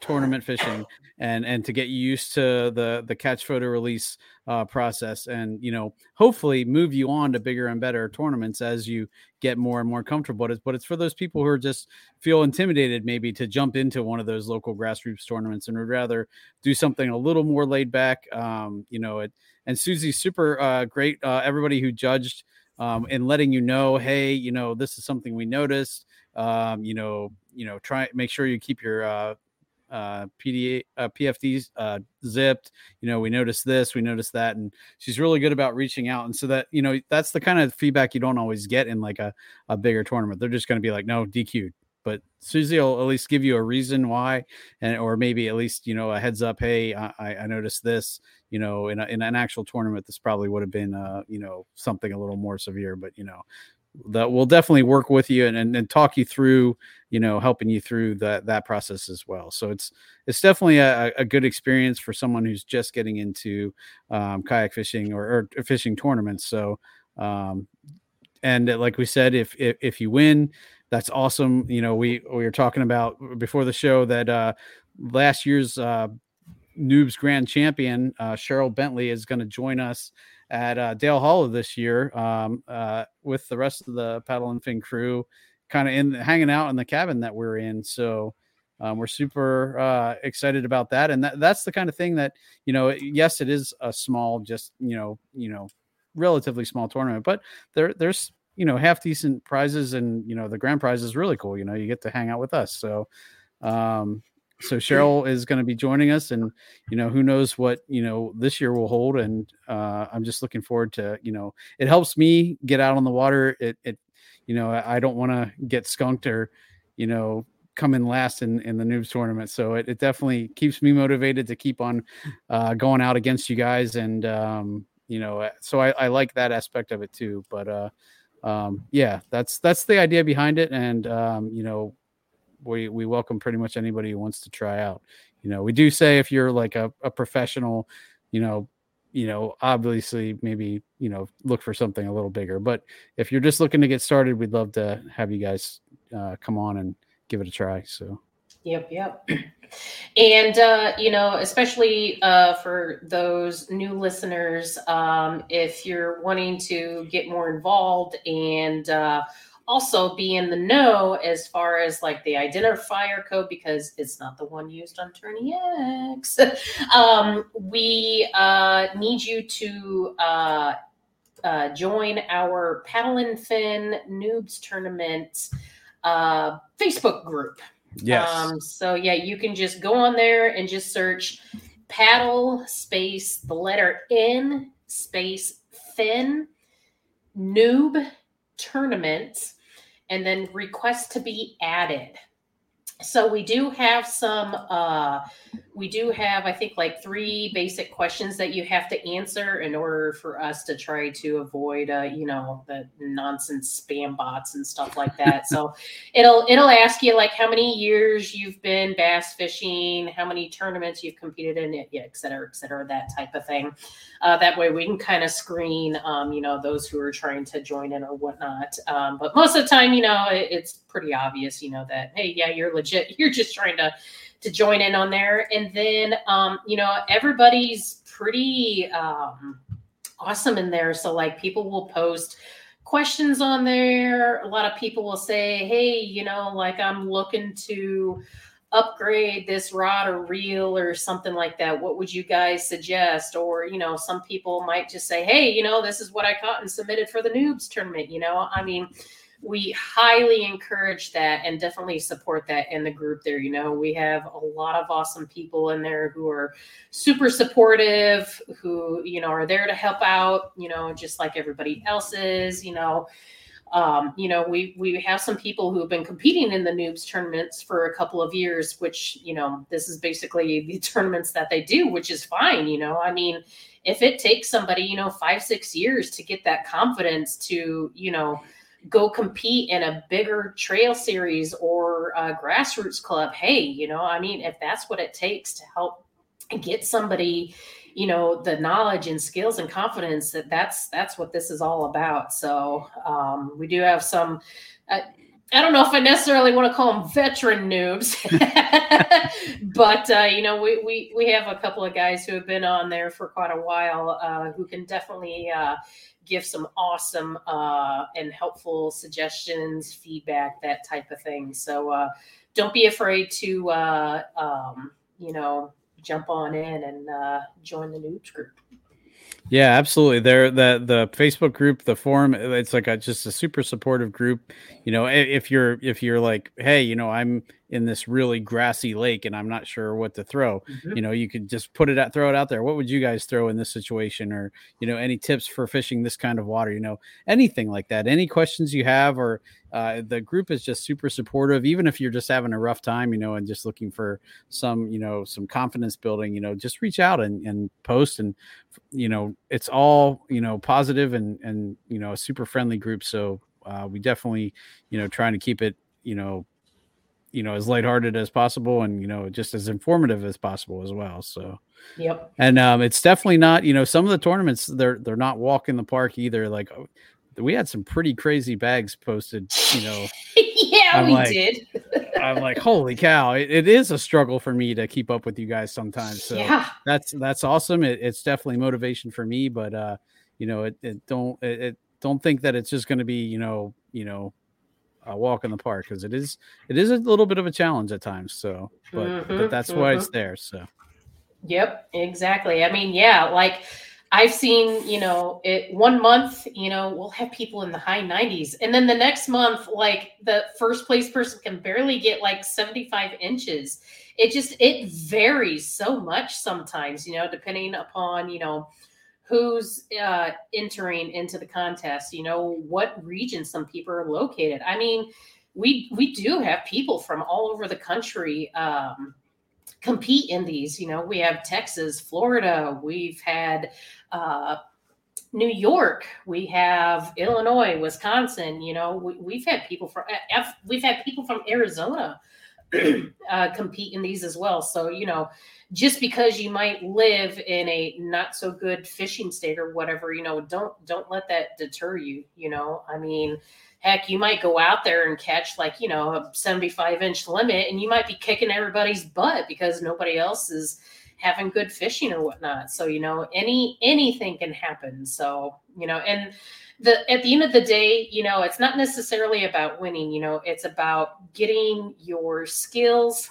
tournament fishing and and to get used to the the catch photo release uh, process and you know hopefully move you on to bigger and better tournaments as you get more and more comfortable. But it's, but it's for those people who are just feel intimidated maybe to jump into one of those local grassroots tournaments and would rather do something a little more laid back. Um, you know it and susie's super uh, great uh, everybody who judged um, and letting you know hey you know this is something we noticed um, you know you know try make sure you keep your uh, uh, PDA, uh, PFDs uh, zipped. You know, we noticed this, we noticed that, and she's really good about reaching out. And so that you know, that's the kind of feedback you don't always get in like a, a bigger tournament. They're just going to be like, no, DQ'd. But Susie will at least give you a reason why, and or maybe at least you know a heads up. Hey, I, I noticed this. You know, in a, in an actual tournament, this probably would have been uh, you know something a little more severe. But you know, that will definitely work with you and, and, and, talk you through you know helping you through that that process as well so it's it's definitely a, a good experience for someone who's just getting into um, kayak fishing or, or, fishing tournaments so um, and like we said if, if if you win that's awesome you know we we were talking about before the show that uh last year's uh noobs grand champion uh cheryl bentley is going to join us at uh, Dale Hollow this year um, uh, with the rest of the paddle and fin crew, kind of in hanging out in the cabin that we're in. So um, we're super uh, excited about that, and that, that's the kind of thing that you know. Yes, it is a small, just you know, you know, relatively small tournament, but there there's you know half decent prizes, and you know the grand prize is really cool. You know, you get to hang out with us, so. Um, so Cheryl *clears throat* is going to be joining us, and you know who knows what you know this year will hold, and uh, I'm just looking forward to you know it helps me get out on the water. It it you know I don't want to get skunked or you know come in last in, in the noobs tournament. So it, it definitely keeps me motivated to keep on uh, going out against you guys. And, um, you know, uh, so I, I, like that aspect of it too. But uh, um, yeah, that's that's the idea behind it. And, um, you know, we, we welcome pretty much anybody who wants to try out. You know, we do say if you're like a, a professional, you know, you know, obviously maybe, you know, look for something a little bigger. But if you're just looking to get started, we'd love to have you guys uh, come on and give it a try. So. Yep, yep. And, uh, you know, especially uh, for those new listeners, um, if you're wanting to get more involved and uh, also be in the know as far as like the identifier code, because it's not the one used on Tourney X, *laughs* um, we uh, need you to uh, uh, join our Paddle and Fin Noobs Tournament Facebook group. Yes. Um, so yeah, you can just go on there and just search paddle space the letter N space fin noob tournament and then request to be added so we do have some uh we do have i think like three basic questions that you have to answer in order for us to try to avoid uh you know the nonsense spam bots and stuff like that *laughs* so it'll it'll ask you like how many years you've been bass fishing how many tournaments you've competed in it yeah, et cetera et cetera that type of thing uh, that way we can kind of screen um you know those who are trying to join in or whatnot um but most of the time you know it, it's pretty obvious you know that hey yeah you're legit legit. *laughs* You're just trying to to join in on there, and then um, you know everybody's pretty um, awesome in there. So like people will post questions on there. A lot of people will say, hey, you know, like I'm looking to upgrade this rod or reel or something like that what would you guys suggest or you know some people might just say hey you know this is what i caught and submitted for the noobs tournament you know i mean we highly encourage that and definitely support that in the group there. You know, we have a lot of awesome people in there who are super supportive, who, you know, are there to help out, you know, just like everybody else is, you know. Um, you know, we we have some people who have been competing in the noobs tournaments for a couple of years, which you know, this is basically *laughs* the tournaments that they do, which is fine. You know, I mean, if it takes somebody, you know, five six years to get that confidence to, you know, go compete in a bigger trail series or grassroots club hey you know i mean if that's what it takes to help get somebody you know the knowledge and skills and confidence that that's that's what this is all about. So um, we do have some uh, I don't know if I necessarily want to call them veteran noobs, *laughs* but uh, you know, we, we we have a couple of guys who have been on there for quite a while uh, who can definitely uh, give some awesome uh, and helpful suggestions, feedback, that type of thing. So uh, don't be afraid to, uh, um, you know, jump on in and uh, join the noobs group. Yeah, absolutely. There, the the Facebook group, the forum, it's like a, just a super supportive group. You know, if you're if you're like, hey, you know, I'm in this really grassy lake and I'm not sure what to throw, mm-hmm. you know, you could just put it out, throw it out there. What would you guys throw in this situation, or you know, any tips for fishing this kind of water? You know, anything like that. Any questions you have, or uh, the group is just super supportive. Even if you're just having a rough time, you know, and just looking for some, you know, some confidence building, you know, just reach out and and post, and you know, it's all you know positive and and you know a super friendly group. So uh, we definitely, you know, trying to keep it, you know you know as lighthearted as possible and you know just as informative as possible as well so. Yep. And um it's definitely not you know some of the tournaments they're they're not walking the park either like oh, we had some pretty crazy bags posted you know. *laughs* Yeah I'm we like, did. I'm like holy cow it, it is a struggle for me to keep up with you guys sometimes so yeah. that's that's awesome it, it's definitely motivation for me but uh you know it, it don't it, it don't think that it's just going to be you know you know a walk in the park because it is it is a little bit of a challenge at times. So, but Mhm, but that's why it's mhm. there. So Yep, exactly. I mean, yeah, like I've seen, you know, it one month, you know, we'll have people in the high 90s. And then the next month, like the first place person can barely get like 75 inches. It just it varies so much sometimes, you know, depending upon, you know, who's uh entering into the contest, you know, what region some people are located. I mean, we we do have people from all over the country um compete in these. You know, we have Texas, Florida, we've had uh, New York, we have Illinois, Wisconsin. You know, we, we've had people from we've had people from Arizona *clears throat* uh, compete in these as well. So you know, just because you might live in a not so good fishing state or whatever, you know, don't don't let that deter you. You know, I mean heck, you might go out there and catch like, you know, a 75 inch limit and you might be kicking everybody's butt because nobody else is having good fishing or whatnot. So, you know, any anything can happen. So, you know, and the at the end of the day, you know, it's not necessarily about winning, you know, it's about getting your skills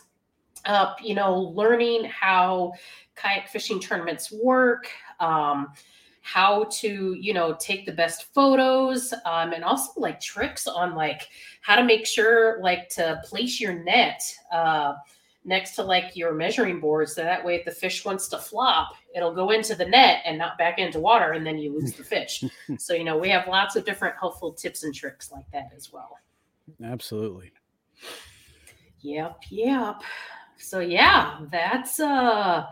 up, you know, learning how kayak fishing tournaments work. Um, how to you know take the best photos um, and also like tricks on like how to make sure like to place your net uh, next to like your measuring board so that way if the fish wants to flop it'll go into the net and not back into water and then you lose the fish *laughs* so you know we have lots of different helpful tips and tricks like that as well absolutely. Yep, yep. So yeah, that's uh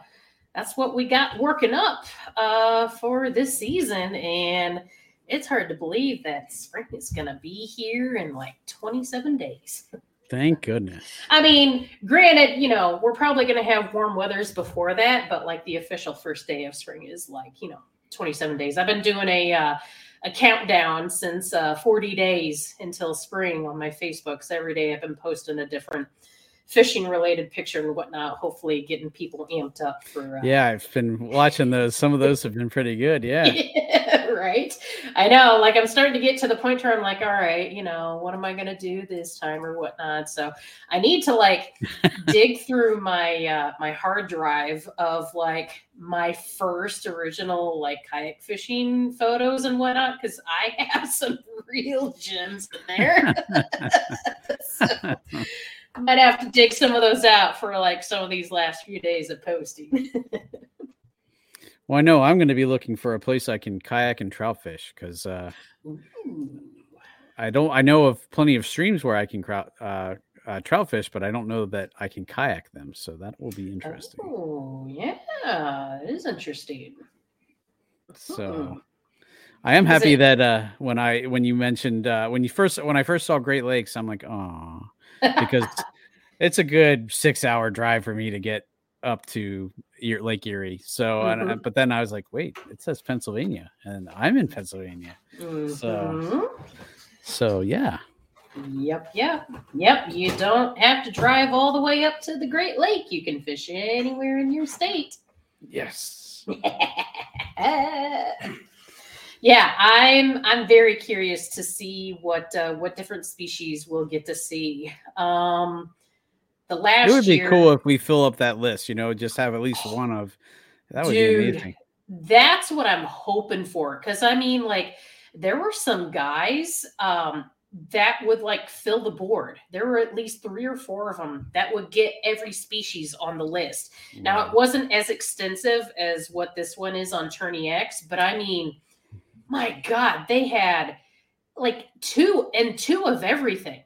that's what we got working up uh for this season and it's hard to believe that spring is going to be here in like 27 days. Thank goodness. I mean, granted, you know, we're probably going to have warm weathers before that, but like the official first day of spring is like, you know, 27 days. I've been doing a uh a countdown since uh 40 days until spring on my Facebook. So every day I've been posting a different fishing related picture and whatnot, hopefully getting people amped up for uh, Yeah, I've been watching those. Some of those have been pretty good. Yeah. *laughs* Yeah, right. I know. Like I'm starting to get to the point where I'm like, all right, you know, what am I gonna do this time or whatnot? So I need to like *laughs* dig through my uh my hard drive of like my first original like kayak fishing photos and whatnot, because I *laughs* have some real gems in there. so might have to dig some of those out for like some of these last few days of posting. *laughs* Well, I know I'm going to be looking for a place I can kayak and trout fish because uh, I don't. I know of plenty of streams where I can crowd, uh, uh, trout fish, but I don't know that I can kayak them. So that will be interesting. Oh, yeah, it is interesting. So I am happy it- that uh, when I when you mentioned uh, when you first when I first saw Great Lakes, I'm like, oh, because it's a good six hour drive for me to get up to Lake Erie. So, I- Mhm. but then I was like, wait, it says Pennsylvania, and I'm in Pennsylvania. Mhm. So yeah, Yep, yep, yep. You don't have to drive all the way up to the Great Lake. You can fish anywhere in your state. yes, *laughs* yeah, I'm I'm very curious to see what uh, what different species we'll get to see. Um, the last it would be year, cool if we fill up that list. You know, just have at least one of that would Dude. be amazing. that's what I'm hoping for. Cause I mean, like, there were some guys um, that would like fill the board. There were at least three or four of them that would get every species on the list. Now, it wasn't as extensive as what this one is on Tourney X, but I mean, my God, they had like two and two of everything.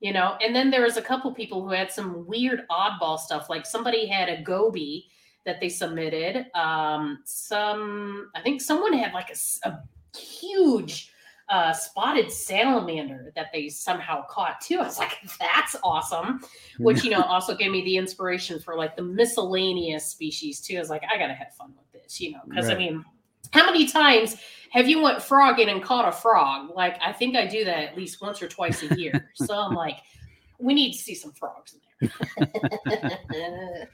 You know, and then there was a couple people who had some weird oddball stuff. Like somebody had a goby that they submitted. Um, some, I think someone had like a huge uh, spotted salamander that they somehow caught too. I was like, *laughs* that's awesome. Which, you know, *laughs* also gave me the inspiration for like the miscellaneous species too. I was like, I got to have fun with this, you know, because I mean, how many times have you went frogging and caught a frog? Like, I think I do that at least once or twice a year. so I'm like, we need to see some frogs in there.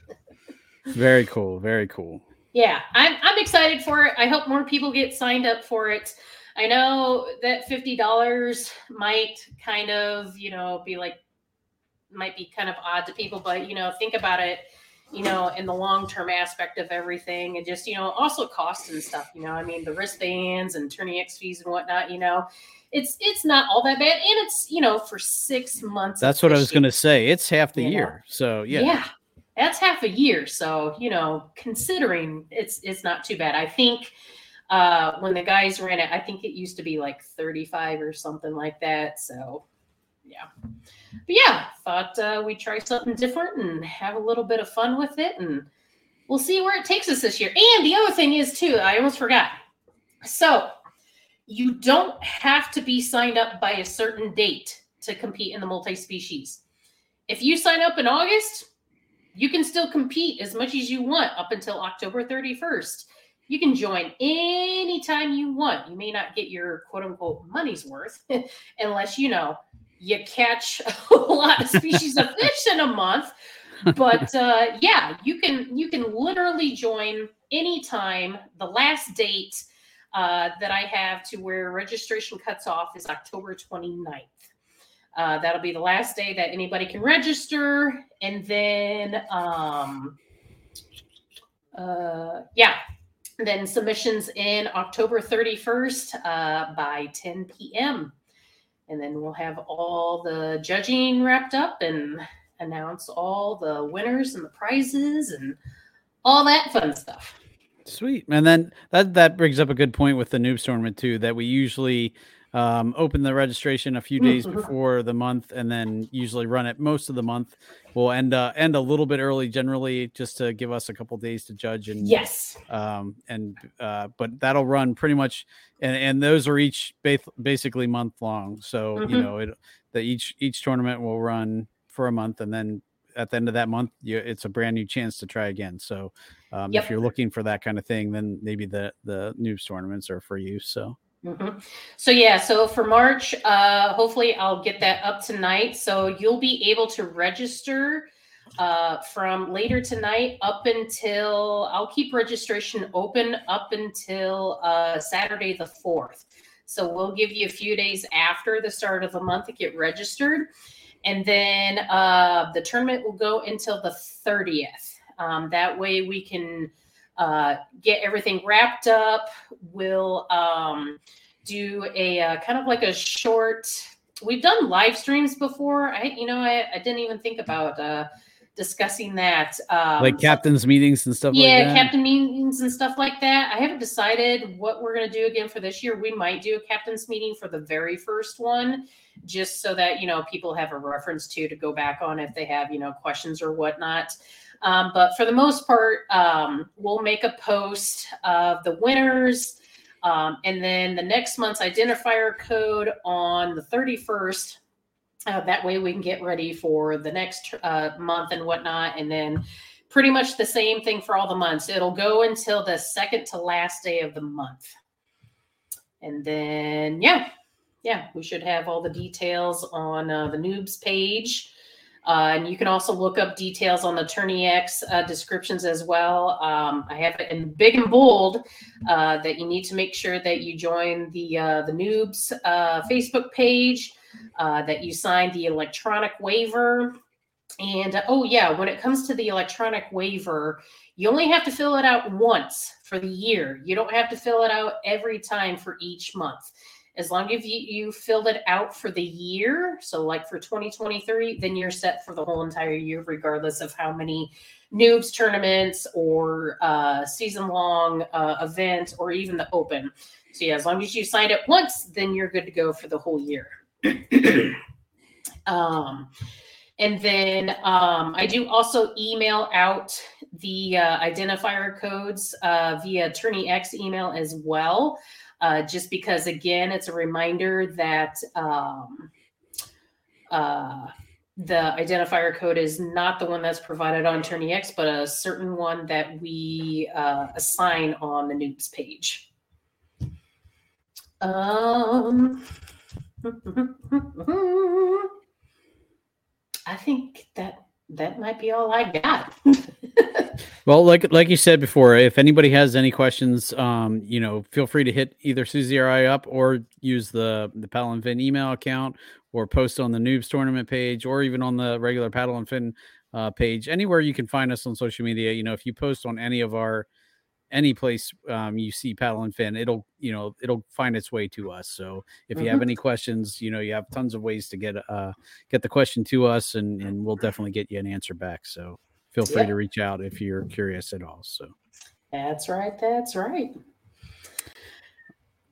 *laughs* Very cool. Very cool. yeah, I'm I'm excited for it. I hope more people get signed up for it. I know that fifty dollars might kind of, you know, be like might be kind of odd to people, but you know, think about it, you know, in the long term aspect of everything, and just you know, also costs and stuff. You know, I mean, the wristbands and Tourney X fees and whatnot. You know, it's it's not all that bad, and it's you know for six months. That's what I was going to say. It's half the year, know? so yeah. Yeah, that's half a year. So you know, considering it's it's not too bad. I think uh, when the guys ran it, I think it used to be like 35 or something like that. So yeah. But yeah, thought uh, we'd try something different and have a little bit of fun with it. And we'll see where it takes us this year. And the other thing is, too, I almost forgot. So you don't have to be signed up by a certain date to compete in the multi species. If you sign up in August, you can still compete as much as you want up until October 31st. You can join anytime you want. You may not get your quote unquote money's worth *laughs* unless you know you catch *laughs* a lot of species of fish in a month. But *laughs* uh, yeah, you can you can literally join anytime. The last date uh, that I have to where registration cuts off is October 29th. Uh, that'll be the last day that anybody can register. And then, um, uh, yeah, then submissions in October 31st uh, by 10 p.m. And then we'll have all the judging wrapped up and announce all the winners and the prizes and all that fun stuff. Sweet. And then that that brings up a good point with the noob tournament too, that we usually um, open the registration a few days mm-hmm. before the month and then usually run it most of the month we'll end uh, end a little bit early generally just to give us a couple days to judge and yes um and uh but that'll run pretty much and and those are each ba- basically month long so mm-hmm. you know it that each each tournament will run for a month and then at the end of that month you, it's a brand new chance to try again so um, yep. if you're looking for that kind of thing then maybe the the noobs tournaments are for you so Mm-hmm. So yeah, so for March, uh, hopefully I'll get that up tonight. So you'll be able to register uh, from later tonight up until I'll keep registration open up until uh, Saturday the fourth. So we'll give you a few days after the start of the month to get registered, and then uh, the tournament will go until the thirtieth. Um, that way we can uh, get everything wrapped up. We'll um, do a uh, kind of like a short. We've done live streams before. I, you know, I, I didn't even think about uh, discussing that. Um, like captain's meetings and stuff. Yeah, like captain meetings and stuff like that. I haven't decided what we're going to do again for this year. We might do a captain's meeting for the very first one, just so that you know people have a reference to to go back on if they have you know questions or whatnot. Um, but for the most part, um, we'll make a post of the winners. Um, and then the next month's identifier code on the 31st. Uh, that way we can get ready for the next uh, month and whatnot. And then pretty much the same thing for all the months. It'll go until the second to last day of the month. And then, yeah, yeah, we should have all the details on uh, the noobs page. Uh, and you can also look up details on the Tourney X uh, descriptions as well. Um, I have it in big and bold uh, that you need to make sure that you join the uh, the Noobs uh, Facebook page, uh, that you sign the electronic waiver. And oh, yeah, when it comes to the electronic waiver, you only have to fill it out once for the year. You don't have to fill it out every time for each month as long as you, you filled it out for the year so like for 2023 then you're set for the whole entire year regardless of how many noobs tournaments or uh, season long uh, event or even the open. So yeah as long as you signed it once then you're good to go for the whole year. *clears throat* Um, and then um, I do also email out the uh, identifier codes uh, via Tourney X email as well uh, just because, again, it's a reminder that um, uh, the identifier code is not the one that's provided on Tourney X, but a certain one that we uh, assign on the noobs page. Um, *laughs* I think that that might be all I got. *laughs* Well, like like you said before, if anybody has any questions, um, you know, feel free to hit either Susie or I up, or use the the Paddle and Fin email account, or post on the Noobs tournament page, or even on the regular Paddle and Fin uh, page. Anywhere you can find us on social media. You know, if you post on any of our any place um, you see paddle and fin it'll you know it'll find its way to us so if mm-hmm. you have mm-hmm. any questions you know you have tons of ways to get uh get the question to us and and we'll definitely get you an answer back so feel free to reach out if you're curious at all so that's right that's right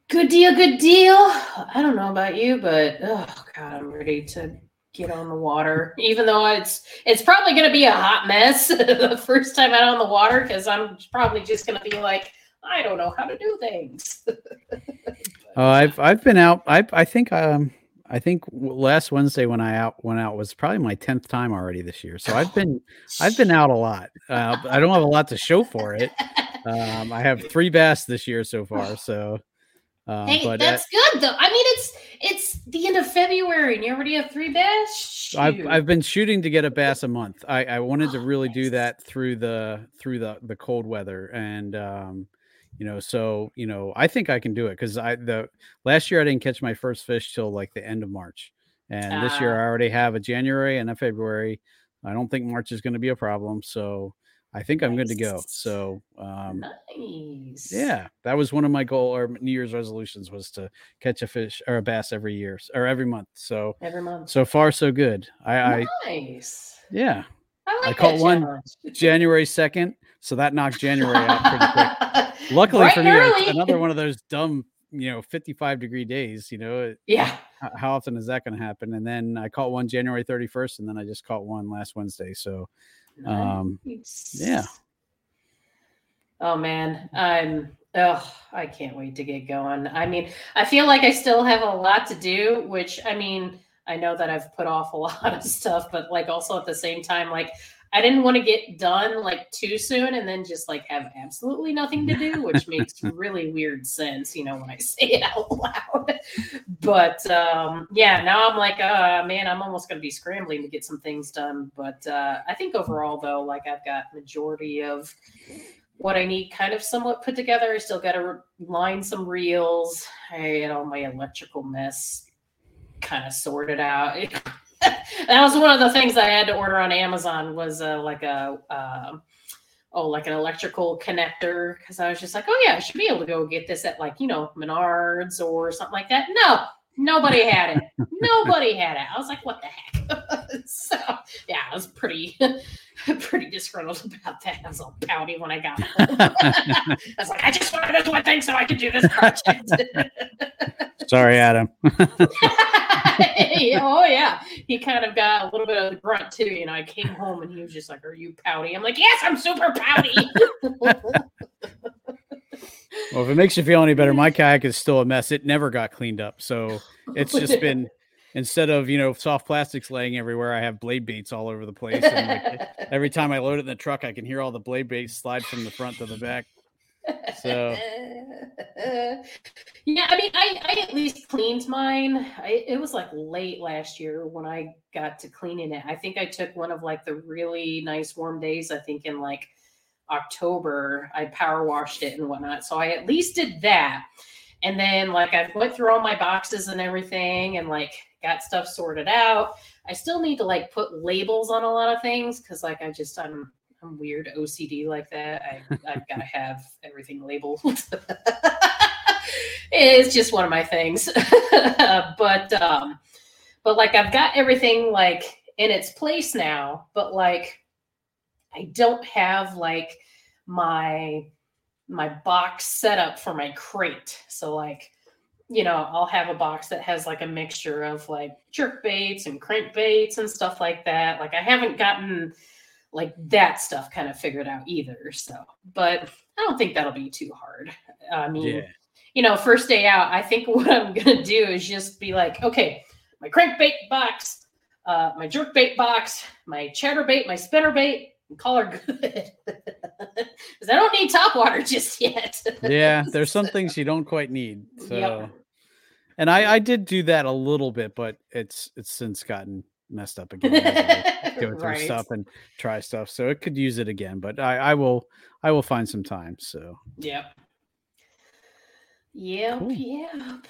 good deal good deal i don't know about you but oh god i'm ready to get on the water, *laughs* even though it's it's probably going to be a hot mess *laughs* the first time out on the water because I'm probably just going to be like, I don't know how to do things. Oh, *laughs* uh, I've I've been out. I I think um I think last Wednesday when I out went out was probably my tenth time already this year. So I've been I've been out a lot. Uh, I don't have a lot to show for it. Um, I have three bass this year so far. *laughs* So uh, hey, but that's at, good though. I mean, it's it's the end of February, and you already have three bass. I've I've been shooting to get a bass a month. I, I wanted oh, to really nice. do that through the through the the cold weather, and um, you know, so you know, I think I can do it because I the last year I didn't catch my first fish till like the end of March, and uh, this year I ah. already have a January and a February. I don't think March is going to be a problem, so I think I'm good to go. So, um, nice. Yeah, that was one of my goal or New Year's resolutions was to catch a fish or a bass every year or every month. So every month. So far, so good. I, nice. I yeah. I, like I caught one *laughs* January second, so that knocked January out pretty quick. *laughs* Luckily right for me, *laughs* another one of those dumb, you know, 55 degree days. You know, yeah. How often is that going to happen? And then I caught one January 31st, and then I just caught one last Wednesday. So um, yeah. Oh man, I'm. Oh, I can't wait to get going. I mean, I feel like I still have a lot to do, which I mean, I know that I've put off a *laughs* lot of stuff, but like also at the same time, like I didn't want to get done like too soon and then just like have absolutely nothing to do, which *laughs* makes really weird sense, you know, when I *laughs* say it out loud. but um, yeah, now I'm like, uh, man, I'm almost going to be scrambling to get some things done. But uh, I think overall, though, like I've got majority of what I need kind of somewhat put together. I still got to line some reels. I had all my electrical mess kind of sorted out. *laughs* *laughs* that was one of the things I had to order on Amazon was uh, like a uh, oh like an electrical connector because I was just like oh yeah I should be able to go get this at like you know Menards or something like that. No, nobody had it. *laughs* nobody had it. I was like what the heck. *laughs* so yeah, I was pretty pretty disgruntled about that. I was all pouty when I got home. I was like I just wanted this one thing so I could do this project. Sorry, Adam. *laughs* oh yeah, he kind of got a little bit of the grunt too. You know, I came home and he was just like, "Are you pouty?" I'm like, "Yes, I'm super pouty." *laughs* well, if it makes you feel any better, my kayak is still a mess. It never got cleaned up, so it's just *laughs* been instead of you know soft plastics laying everywhere, I have blade baits all over the place. And like, every time I load it in the truck, I can hear all the blade baits slide from the front to the back. So *laughs* yeah, I mean, I, I at least cleaned mine. I, it was like late last year when I got to cleaning it. I think I took one of like the really nice warm days. I think in like October, I power washed it and whatnot. So I at least did that. And then like I went through all my boxes and everything and like got stuff sorted out. I still need to like put labels on a lot of things because like I just I'm I'm weird OCD like that. I I've got to *laughs* have everything labeled. *laughs* it's just one of my things. *laughs* but um, but like I've got everything like in its place now. But like I don't have like my my box set up for my crate. So like you know, I'll have a box that has like a mixture of like jerk baits and crank baits and stuff like that. Like I haven't gotten like that stuff kind of figured out either. So, but I don't think that'll be too hard. I mean, yeah. you know, first day out, I think *laughs* what I'm gonna do is just be like, okay, my crankbait box, uh, my jerk bait box, my chatter bait, my spinner bait, and call her good. *laughs* Because I don't need top water *laughs* just yet. yeah, there's some things you don't quite need. So, yep. and I I did do that a little bit, but it's it's since gotten messed up again. *laughs* go through Right. stuff and try stuff. So it could use it again, but I, I will I will find some time. So Yep. Yep. Cool. Yep.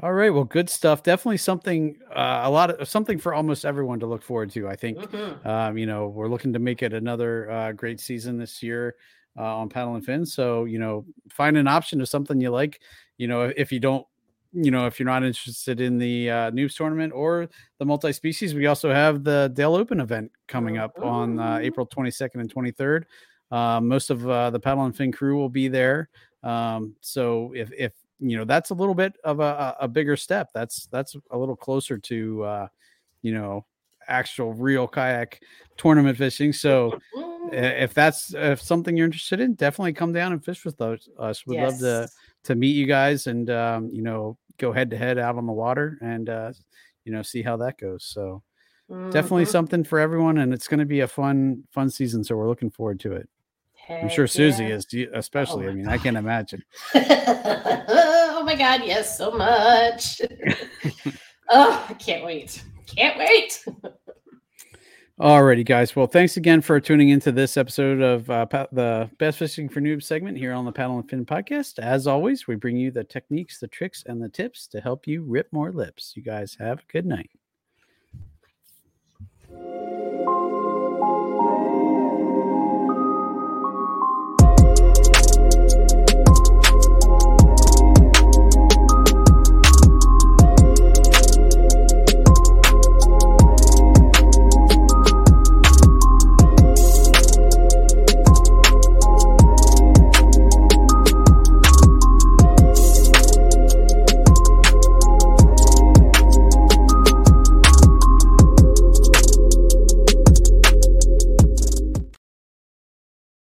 all right, well, good stuff. Definitely something uh, a lot of something for almost everyone to look forward to. I think Mhm. um, you know we're looking to make it another uh, great season this year uh, on paddle and fin. So you know find an option of something you like. You know if you don't you know if you're not interested in the uh, noobs tournament or the multi-species we also have the dale open event coming up on uh, Mhm. april 22nd and 23rd uh, most of uh, the paddle and fin crew will be there. Um, so if if you know that's a little bit of a, a bigger step that's that's a little closer to uh, you know actual real kayak tournament fishing. So if that's if something you're interested in definitely come down and fish with us we'd love to to meet you guys and um, you know go head to head out on the water and uh, you know see how that goes. So definitely Mhm. something for everyone, and it's going to be a fun fun season. So we're looking forward to it. I'm sure Susie yeah. is, you- especially. I my mean, I can't imagine. *laughs* oh my god, yes, so much. *laughs* oh, I can't wait. Can't wait. *laughs* Alrighty, guys. Well, thanks again for tuning into this episode of uh, pa- the Best Fishing for Noobs segment here on the Paddle and Fin podcast. As always, we bring you the techniques, the tricks, and the tips to help you rip more lips. You guys have a good night.